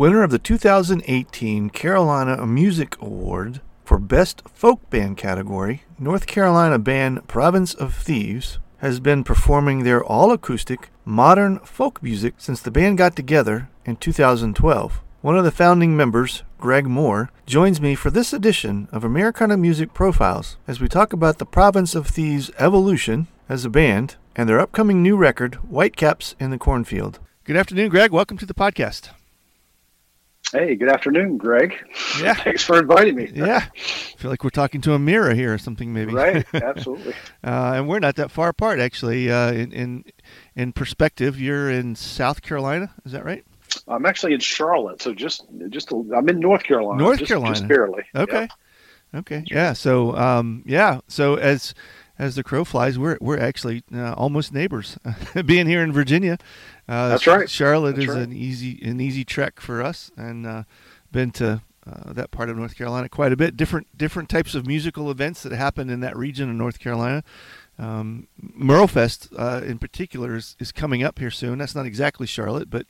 Winner of the 2018 Carolina Music Award for Best Folk Band category, North Carolina band Province of Thieves has been performing their all acoustic, modern folk music since the band got together in 2012. One of the founding members, Greg Moore, joins me for this edition of Americana Music Profiles as we talk about the Province of Thieves' evolution as a band and their upcoming new record, Whitecaps in the Cornfield. Good afternoon, Greg. Welcome to the podcast. Hey, good afternoon, Greg. Yeah. Thanks for inviting me. Yeah. I feel like we're talking to a mirror here or something, maybe. Right, absolutely. uh, and we're not that far apart, actually. Uh, in, in in perspective, you're in South Carolina. Is that right? I'm actually in Charlotte, so just just a, I'm in North Carolina. North just, Carolina, just barely. Okay. Okay. Yeah. So, um, yeah. So as as the crow flies, we're we're actually uh, almost neighbors. Being here in Virginia, uh, That's right. Charlotte That's is right. an easy an easy trek for us, and uh, been to uh, that part of North Carolina quite a bit. Different different types of musical events that happen in that region of North Carolina. Um, Merlefest uh, in particular is, is coming up here soon. That's not exactly Charlotte, but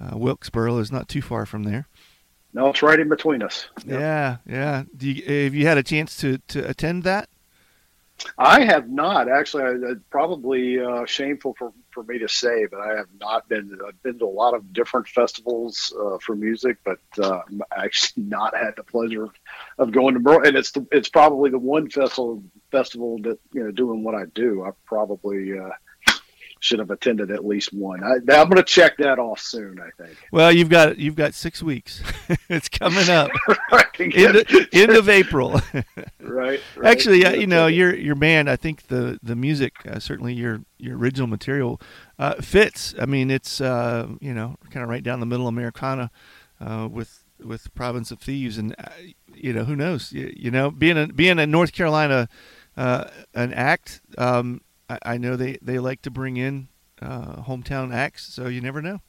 uh, Wilkesboro is not too far from there. No, it's right in between us. Yep. Yeah, yeah. Do you, have you had a chance to, to attend that? I have not actually. I, I- probably uh, shameful for, for me to say, but I have not been. I've been to a lot of different festivals uh, for music, but uh, I actually not had the pleasure of, going to Merle. And it's the, it's probably the one festival festival that you know doing what I do. I probably uh, should have attended at least one. I, I'm going to check that off soon. I think. Well, you've got you've got six weeks. it's coming up, right. end of, end of April. right, right. Actually, you know, your your band. I think the the music, uh, certainly your your original material, uh, fits. I mean, it's uh, you know kind of right down the middle of Americana, uh, with with Province of Thieves, and uh, you know who knows. You, you know, being a being a North Carolina uh, an act. Um, I, I know they they like to bring in uh, hometown acts, so you never know.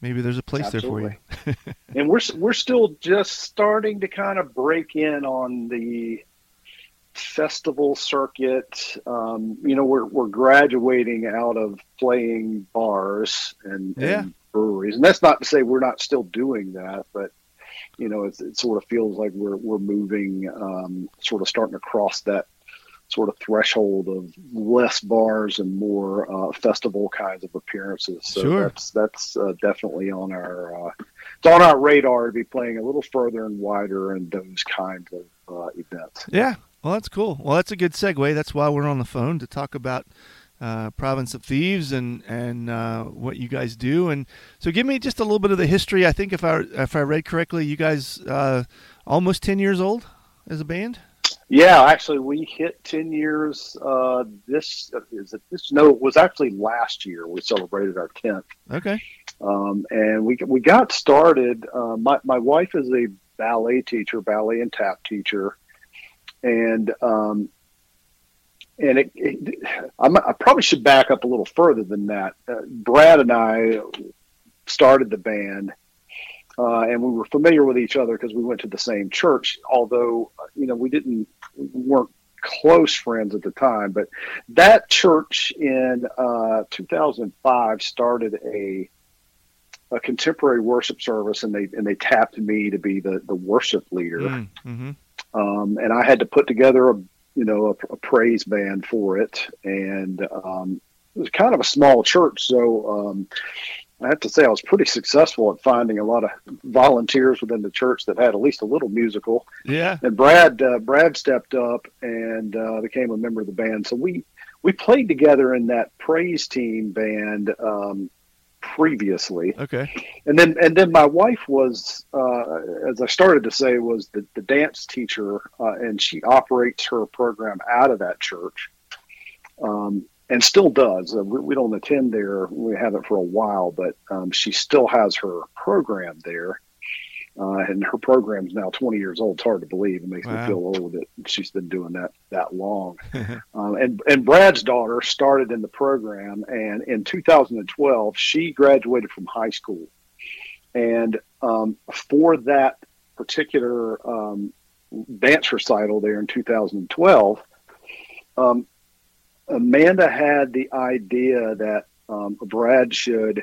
Maybe there's a place there for you. and we're we're still just starting to kind of break in on the festival circuit. Um, you know, we're we're graduating out of playing bars and, Yeah. and breweries, and that's not to say we're not still doing that, but you know, it's, it sort of feels like we're we're moving, um, sort of starting to cross that sort of threshold of less bars and more uh, festival kinds of appearances. So Sure. that's that's uh, definitely on our uh, it's on our radar to be playing a little further and wider in those kinds of uh, events. Yeah. Well, that's cool. Well, that's a good segue. That's why we're on the phone to talk about uh, Province of Thieves and and uh, what you guys do. And so, give me just a little bit of the history. I think if I if I read correctly, you guys uh, almost ten years old as a band. Yeah, actually, we hit ten years. Uh, this is it. This no, it was actually last year. We celebrated our tenth. Okay. um, and we we got started. Uh, my my wife is a ballet teacher, ballet and tap teacher, and um, and it, it I probably should back up a little further than that. Uh, Brad and I started the band. Uh, and we were familiar with each other because we went to the same church. Although, uh, you know, we didn't we weren't close friends at the time. But that church in uh, 2005 started a a contemporary worship service, and they and they tapped me to be the the worship leader. Mm, hmm Um, and I had to put together a you know a, a praise band for it, and um, it was kind of a small church, so. Um, I have to say, I was pretty successful at finding a lot of volunteers within the church that had at least a little musical Yeah. and Brad uh, Brad stepped up and uh, became a member of the band. So we we played together in that praise team band um, previously, Okay. and then and then my wife was, uh, as I started to say, was the, the dance teacher, uh, and she operates her program out of that church. Um, and still does. Uh, we, we don't attend there. We haven't for a while, but um, she still has her program there Uh, and her program is now 20 years old. It's hard to believe. It makes Wow. me feel old that she's been doing that that long. um, and and Brad's daughter started in the program, and in 2012 she graduated from high school. And um, for that particular um, dance recital there in 2012, um, Amanda had the idea that um, Brad should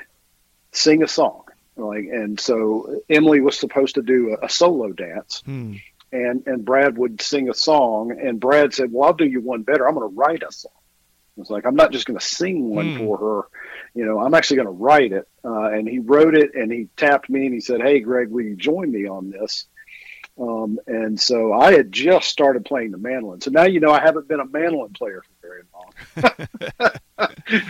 sing a song. Like, and so Emily was supposed to do a, a solo dance, Hmm. and and Brad would sing a song, and Brad said, "Well, I'll do you one better. I'm going to write a song." It's like I'm not just going to sing one Hmm. for her, you know. I'm actually going to write it. Uh, and he wrote it, and he tapped me, and he said, "Hey, Greg, will you join me on this?" Um, and so I had just started playing the mandolin. So now you know I haven't been a mandolin player very long,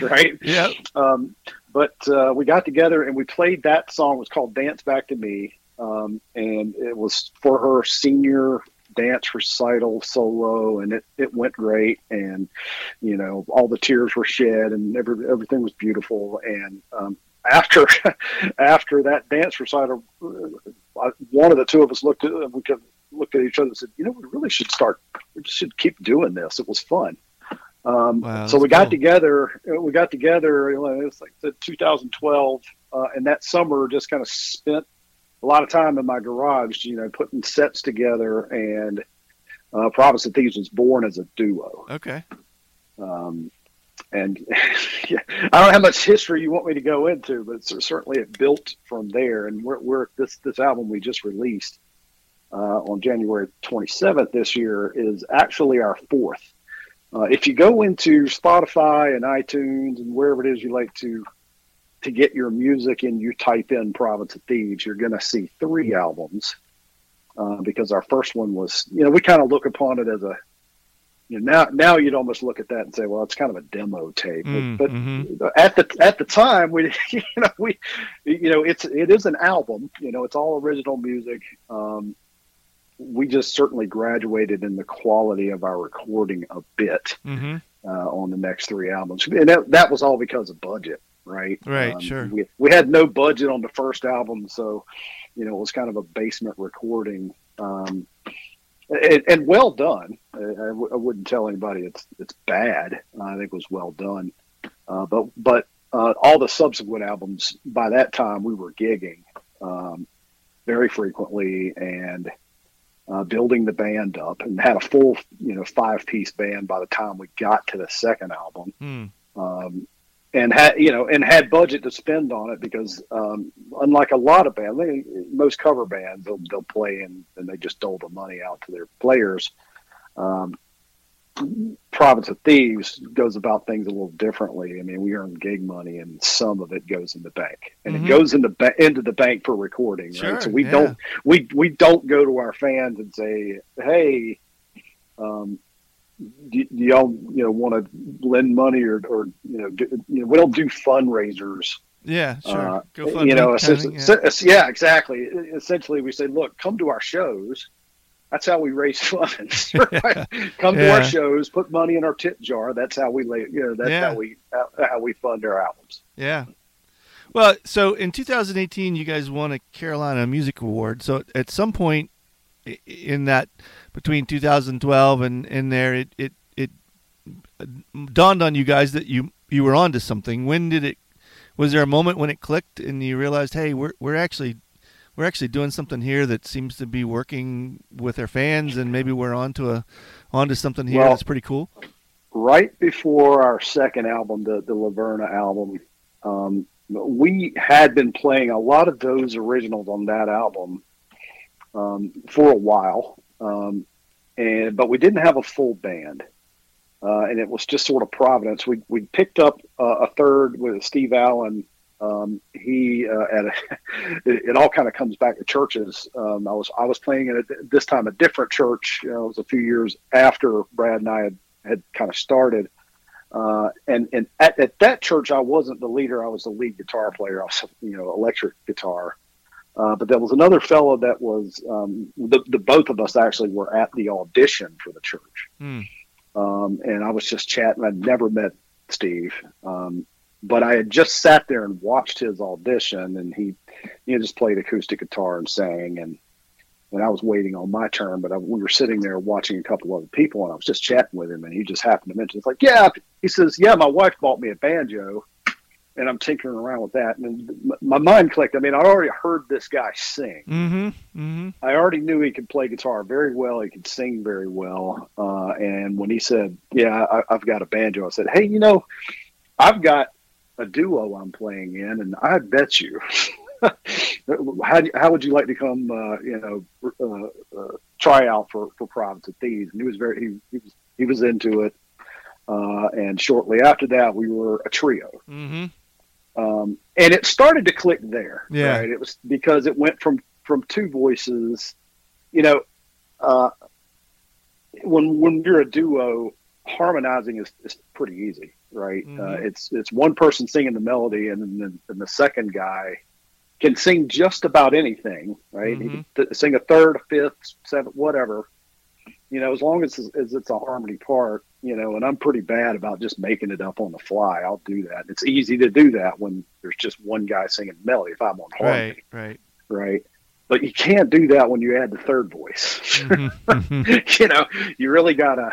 right? Yeah. Um, but uh, we got together and we played that song. It was called "Dance Back to Me," um, and it was for her senior dance recital solo, and it, it went great. And you know, all the tears were shed, and every, everything was beautiful. And um, after after that dance recital, uh, I- one of the two of us looked at we could looked at each other and said, "You know, we really should start. We should keep doing this. It was fun." Um, Wow, so that's we got cool. together. We got together. It was like the 2012, uh, and that summer just kind of spent a lot of time in my garage. You know, putting sets together. And uh, Province of Thieves was born as a duo. Okay. Um, and yeah, I don't know how much history you want me to go into, but cer- certainly it built from there. And we're, we're this this album we just released uh, on January 27th this year is actually our fourth. Uh, if you go into Spotify and iTunes and wherever it is you like to to get your music and you type in Province of Thieves, you're going to see three albums. Uh, because our first one was, you know, we kind of look upon it as a, you know, now now you'd almost look at that and say, well, it's kind of a demo tape. Mm, but mhm. at the at the time, we, you know, we, you know, it's it is an album. You know, it's all original music. Um, we just certainly graduated in the quality of our recording a bit hmm uh, on the next three albums, and that, that was all because of budget, right? Right, sure. We, we had no budget on the first album, so you know it was kind of a basement recording, um, and, and well done. I, I w- I wouldn't tell anybody it's it's bad. I think it was well done, uh, but but uh, all the subsequent albums by that time we were gigging um, very frequently and uh, building the band up and had a full you know five piece band by the time we got to the second album Hmm. um, and had you know and had budget to spend on it because um, unlike a lot of bands they, most cover bands they'll, they'll play and, and they just dole the money out to their players um, province of thieves goes about things a little differently i mean we earn gig money and some of it goes in the bank and Mhm. it goes in the ba- into the bank for recording Sure, right so we yeah. don't we we don't go to our fans and say hey um, do, do y'all you know want to lend money or or you know, do, you know we don't do fundraisers Yeah. Sure. uh, Go fund you know yeah. yeah essentially essentially we say look come to our shows that's how we raise funds right? come to Yeah. our shows put money in our tip jar that's how we lay you know that's Yeah. how we how, how we fund our albums Yeah. Well, so in 2018, you guys won a Carolina Music Award. So at some point in that between 2012 and in there, it it it dawned on you guys that you you were onto something. When did it? Was there a moment when it clicked and you realized, hey, we're we're actually we're actually doing something here that seems to be working with our fans, and maybe we're onto a onto something here Well- that's pretty cool. right before our second album, the the Laverna album, um, we had been playing a lot of those originals on that album um, for a while, um, and but we didn't have a full band, uh, and it was just sort of providence. We we picked up uh, a third with Steve Allen. Um, he uh, at a, it, it all kind of comes back to churches. Um, I was I was playing at a, this time a different church. You know, it was a few years after Brad and I had had kind of started. Uh, and and at, at that church, I wasn't the leader. I was the lead guitar player. I was, you know, electric guitar. Uh, but there was another fellow that was um, the, the both of us actually were at the audition for the church. Hmm. Um, and I was just chatting. I'd never met Steve. Um, but I had just sat there and watched his audition, and he, you know, just played acoustic guitar and sang, and and I was waiting on my turn, but I, we were sitting there watching a couple other people, and I was just chatting with him, and he just happened to mention, it's like, yeah, he says, yeah, my wife bought me a banjo, and I'm tinkering around with that, and my mind clicked. I mean, I already heard this guy sing. Mm-hmm. Mm-hmm. I already knew he could play guitar very well. He could sing very well. Uh, and when he said, "Yeah, I, I've got a banjo," I said, "Hey, you know, I've got a duo I'm playing in, and I bet you." how, how would you like to come, uh, you know, uh, uh, try out for, for Province of Thieves? And he was very, he, he was, he was into it. Uh, and shortly after that, we were a trio. Mm-hmm. Um, and it started to click there. Yeah. Right? It was because it went from, from two voices, you know, uh, when, when you're a duo, harmonizing is, is pretty easy, right? Mhm. Uh, it's, it's one person singing the melody and then and the second guy can sing just about anything, right? He can th- sing a third, a fifth, seventh, whatever. You know, as long as, as it's a harmony part, you know, and I'm pretty bad about just making it up on the fly. I'll do that. It's easy to do that when there's just one guy singing melody if I'm on harmony, Right. Right. right? But you can't do that when you add the third voice. Mhm. Mhm. you know, you really got to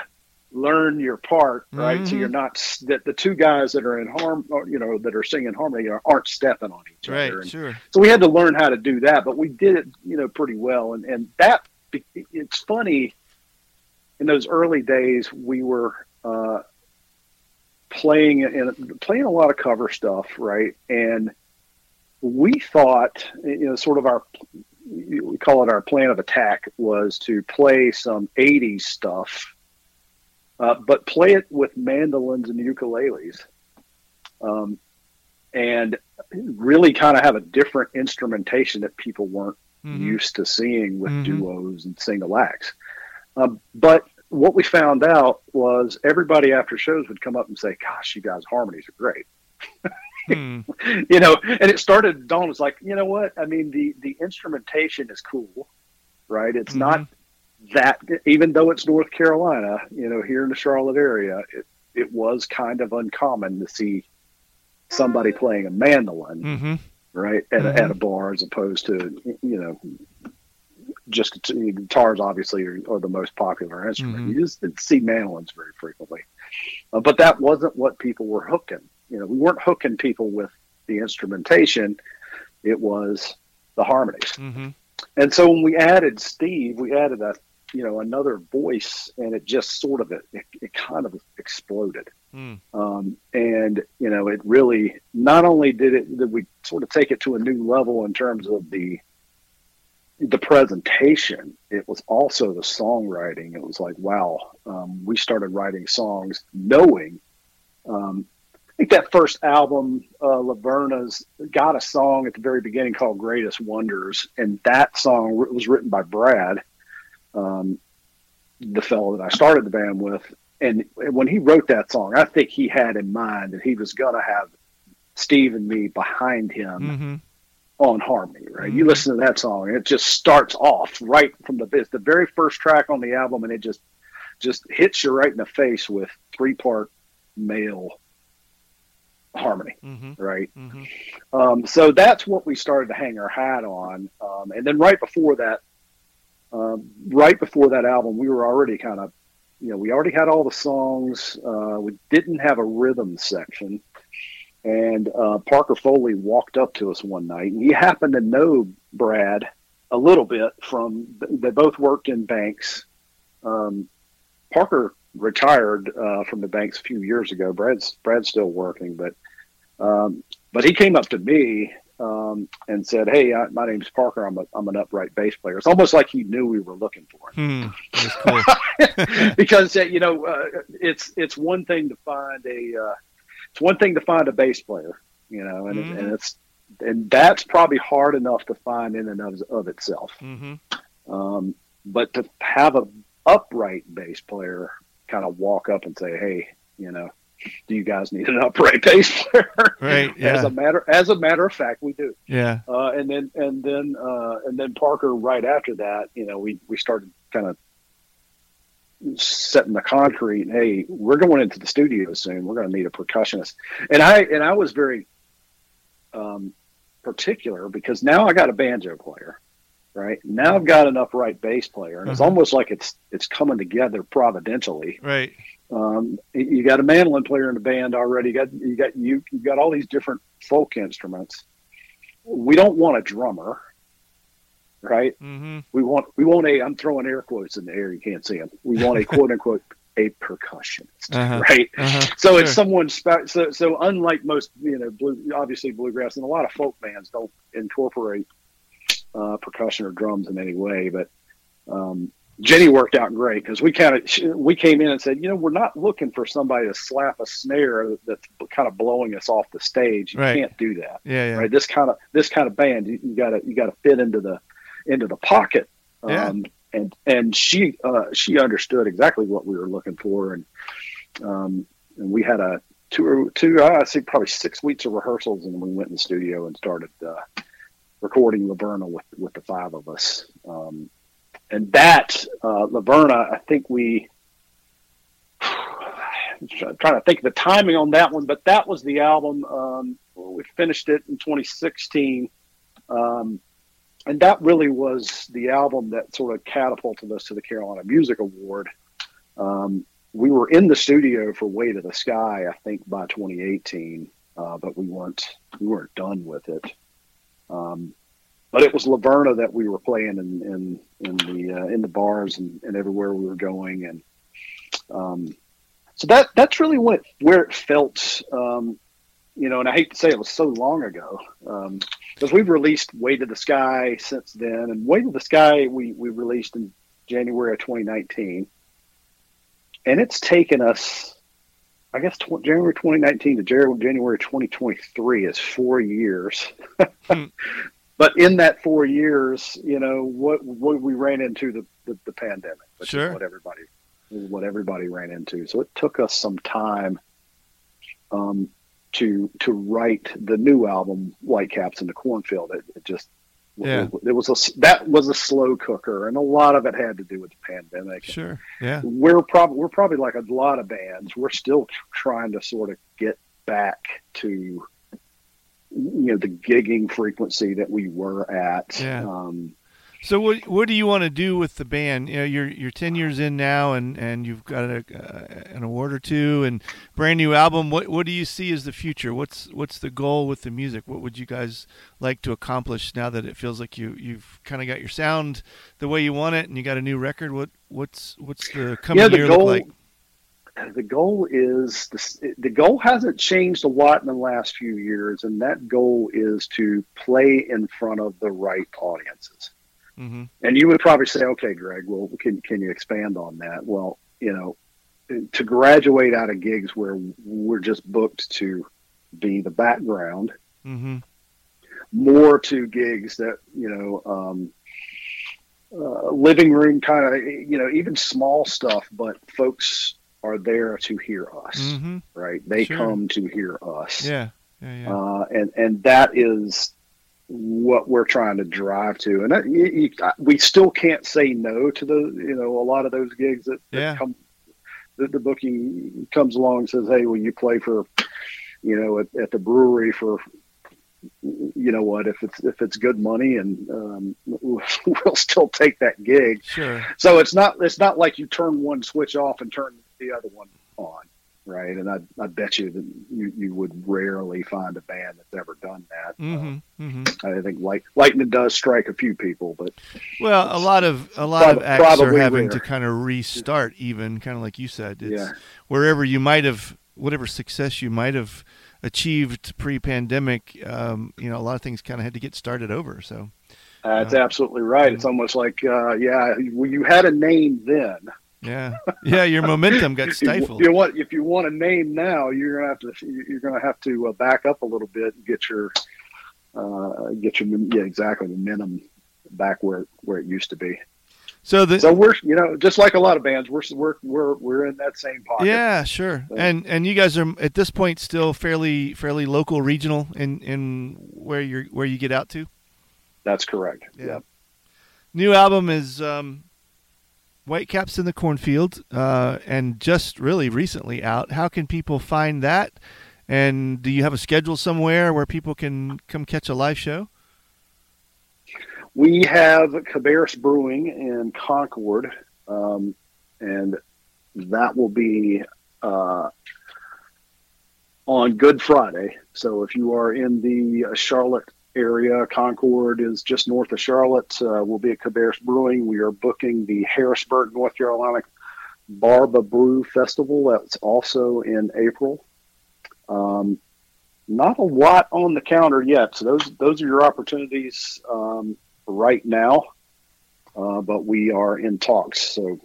learn your part, right? So Mhm. you're not that the two guys that are in harm, or, you know, that are singing harmony are, aren't stepping on each right. other. And Sure. so we had to learn how to do that, but we did it, you know, pretty well. And and that it's funny. In those early days, we were uh, playing and playing a lot of cover stuff, right? And we thought, you know, sort of our we call it our plan of attack was to play some '80s stuff, uh, but play it with mandolins and ukuleles. Um, and really kind of have a different instrumentation that people weren't Mhm. used to seeing with Mhm. duos and single acts. Um, but what we found out was everybody after shows would come up and say, "Gosh, you guys' harmonies are great," Hmm. you know. And it started. Dawn was like, "You know what? I mean, the the instrumentation is cool, right? It's not that even though it's North Carolina, you know, here in the Charlotte area, it it was kind of uncommon to see somebody playing a mandolin." Mm-hmm. right at, Mhm. a, at a bar as opposed to you know just guitars obviously are, are the most popular instrument Mhm. you just didn't see mandolins very frequently uh, but that wasn't what people were hooking you know we weren't hooking people with the instrumentation it was the harmonies Mm-hmm. and so when we added steve we added a you know another voice and it just sort of it, it kind of exploded Mm. um, and you know it really not only did it did we sort of take it to a new level in terms of the the presentation it was also the songwriting it was like wow um, we started writing songs knowing um, I think that first album, uh, Laverna's got a song at the very beginning called "Greatest Wonders," and that song was written by Brad, um, the fellow that I started the band with. And when he wrote that song, I think he had in mind that he was going to have Steve and me behind him Mm-hmm. on harmony. Right? You Mhm. listen to that song, and it just starts off right from the it's the very first track on the album, and it just just hits you right in the face with three part male harmony. Mm-hmm. Right. Mm-hmm. Um, so that's what we started to hang our hat on. Um, and then right before that, um, right before that album, we were already kind of, you know, we already had all the songs. Uh, we didn't have a rhythm section. And uh, Parker Foley walked up to us one night, and he happened to know Brad a little bit from. They both worked in banks. Um, Parker retired uh, from the banks a few years ago. Brad's Brad's still working, but um, but he came up to me um, and said, "Hey, I, my name's Parker. I'm a, I'm an upright bass player." It's almost like he knew we were looking for him Hmm. Because you know uh, it's it's one thing to find a uh, it's one thing to find a bass player, you know, and, Mhm. and it's and that's probably hard enough to find in and of, of itself. mm-hmm. Um, but to have a upright bass player kind of walk up and say, "Hey, you know, do you guys need an upright bass player?" Right. As a matter as a matter of fact, we do. Yeah. Uh, and then and then uh, and then Parker right after that, you know, we we started kind of setting the concrete. And, hey, we're going into the studio soon. We're going to need a percussionist. And I and I was very um, particular because now I got a banjo player, right? Now I've got an upright bass player, and it's Uh-huh. almost like it's it's coming together providentially. Right. Um, you got a mandolin player in the band already. You got you got you you got all these different folk instruments. We don't want a drummer, right? Mm-hmm. We want we want a. I'm throwing air quotes in the air. You can't see them. We want a quote unquote a percussionist, Uh-huh. right? Uh-huh. So Sure. it's someone spe- so so unlike most you know blue obviously bluegrass and a lot of folk bands don't incorporate uh, percussion or drums in any way, but um, Jenny worked out great because we kind of we came in and said you know we're not looking for somebody to slap a snare that's kind of blowing us off the stage. You Right. can't do that, Yeah. Yeah. right? This kind of this kind of band you, you gotta you gotta fit into the into the pocket. Yeah. Um, and and she uh, she understood exactly what we were looking for, and um, and we had a two two uh, I think probably six weeks of rehearsals, and we went in the studio and started uh, recording Laverna with with the five of us. Um, and that uh, Laverna, I think we. I'm trying to think of the timing on that one, but that was the album. Um, we finished it in 2016. Um, and that really was the album that sort of catapulted us to the Carolina Music Award. Um, we were in the studio for "Way to the Sky," I think, by 2018, uh, but we weren't we weren't done with it. Um, but it was Laverna that we were playing in in, in the uh, in the bars and, and everywhere we were going, and um, so that that's really what where it felt. Um, you know, and I hate to say it was so long ago because we've released "Way to the Sky" since then, and "Way to the Sky" we we released in January of 2019, and it's taken us, I guess, tw- January 2019 to January 2023 is four years. Hmm. But in that four years, you know, what what we ran into the the, the pandemic, which Sure. is what everybody is what everybody ran into. So it took us some time um, to to write the new album, Whitecaps in the Cornfield. It, it just Yeah. it was a that was a slow cooker, and a lot of it had to do with the pandemic. Sure. Yeah. We're probably we're probably like a lot of bands. We're still trying to sort of get back to you know the gigging frequency that we were at. Yeah. Um, So what what do you want to do with the band? You know, you're you're ten years in now, and, and you've got a, uh, an award or two, and brand new album. What what do you see as the future? What's what's the goal with the music? What would you guys like to accomplish now that it feels like you you've kind of got your sound the way you want it, and you got a new record? What what's what's the coming yeah, the year goal. look like? The goal is the, the goal hasn't changed a lot in the last few years, and that goal is to play in front of the right audiences. hmm And you would probably say, okay, Greg, well, can, can you expand on that? Well, you know, to graduate out of gigs where we're just booked to be the background, hmm more to gigs that, you know, um, uh, living room kind of, you know, even small stuff, but folks are there to hear us, hmm right? They Sure. come to hear us. Yeah. Yeah. Yeah. uh, and and that is what we're trying to drive to. And that, you, you, we still can't say no to the you know a lot of those gigs that, that Yeah. come. The, the booking comes along and says, "Hey, will you play for, you know, at, at the brewery for." You know what? If it's if it's good money, and um, we'll still take that gig. sure. So it's not it's not like you turn one switch off and turn the other one on, right? And I I bet you that you, you would rarely find a band that's ever done that. hmm hmm I think light, lightning does strike a few people, but Well, a lot of a lot of acts are having rare. to kind of restart, even kind of like you said. It's Yeah. wherever you might have, whatever success you might have achieved pre-pandemic, um, you know, a lot of things kind of had to get started over. So, uh, that's absolutely right. It's almost like uh, yeah, well, you had a name then. Yeah, yeah, your momentum got stifled. you, you want if you want a name now, you're gonna have to you're gonna have to uh, back up a little bit and get your uh, get your yeah exactly The momentum back where where it used to be. So the So we're, you know, just like a lot of bands, we're we're we're we're in that same pocket. yeah, sure, So- and and you guys are at this point still fairly fairly local, regional in in where you're where you get out to. that's correct. Yeah. Yeah. New album is um, Whitecaps in the Cornfield, uh, and just really recently out. How can people find that? And do you have a schedule somewhere where people can come catch a live show? We have Cabarrus Brewing in Concord, um, and that will be uh, on Good Friday. So if you are in the Charlotte area, Concord is just north of Charlotte. Uh, we'll be at Cabarrus Brewing. We are booking the Harrisburg, North Carolina Barba Brew Festival. That's also in April. Um, not a lot on the counter yet. So those those are your opportunities um, right now. Uh, but we are in talks, so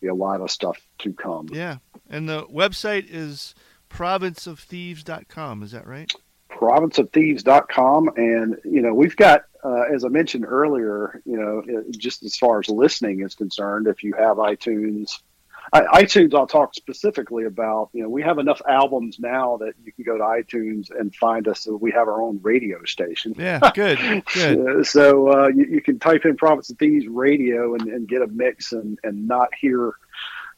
be a lot of stuff to come. Yeah, and the website is provinceofthieves.com. Is that right? provinceofthieves.com and you know we've got uh, as i mentioned earlier you know just as far as listening is concerned if you have itunes I, iTunes, I'll talk specifically about. You know, we have enough albums now that you can go to iTunes and find us. So we have our own radio station. Yeah, good, good. so uh, you, you, can type in Province of Thieves radio and, and get a mix and, and not hear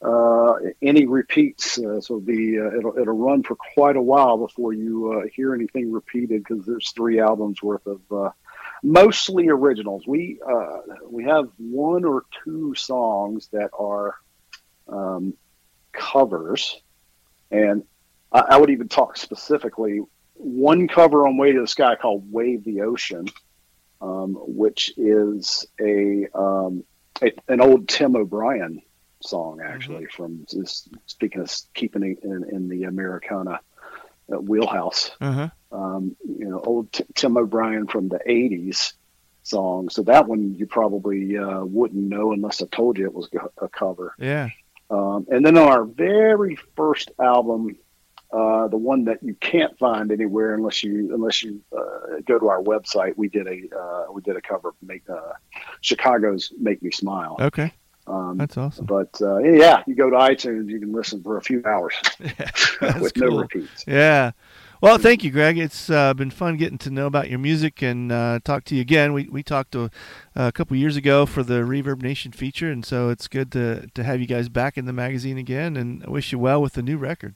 uh, any repeats. Uh, so be uh, it'll it'll run for quite a while before you uh, hear anything repeated because there's three albums worth of uh, mostly originals. We uh, we have one or two songs that are um, covers, and I, I, would even talk specifically one cover on Way to the Sky called "Wave the Ocean," um, which is a, um, a, an old Tim O'Brien song mm-hmm. actually mm-hmm. from just speaking of keeping it in, in the Americana uh, wheelhouse. Uh-huh. Um, you know, old T- Tim O'Brien from the '80s song. So that one you probably uh, wouldn't know unless I told you it was a cover. Yeah. Um, and then on our very first album, uh, the one that you can't find anywhere unless you unless you uh, go to our website, we did a uh, we did a cover make uh, Chicago's "Make Me Smile." Okay. Um, That's awesome. But uh, yeah, you go to iTunes, you can listen for a few hours yeah, with cool. no repeats. Yeah. Well, thank you, Greg. It's uh, been fun getting to know about your music and uh, talk to you again. We we talked uh, a couple years ago for the Reverb Nation feature, and so it's good to to have you guys back in the magazine again. And I wish you well with the new record.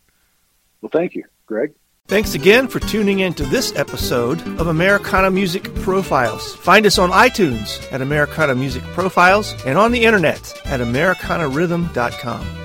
Well, thank you, Greg. Thanks again for tuning in to this episode of Americana Music Profiles. Find us on iTunes at Americana Music Profiles and on the internet at AmericanaRhythm.com.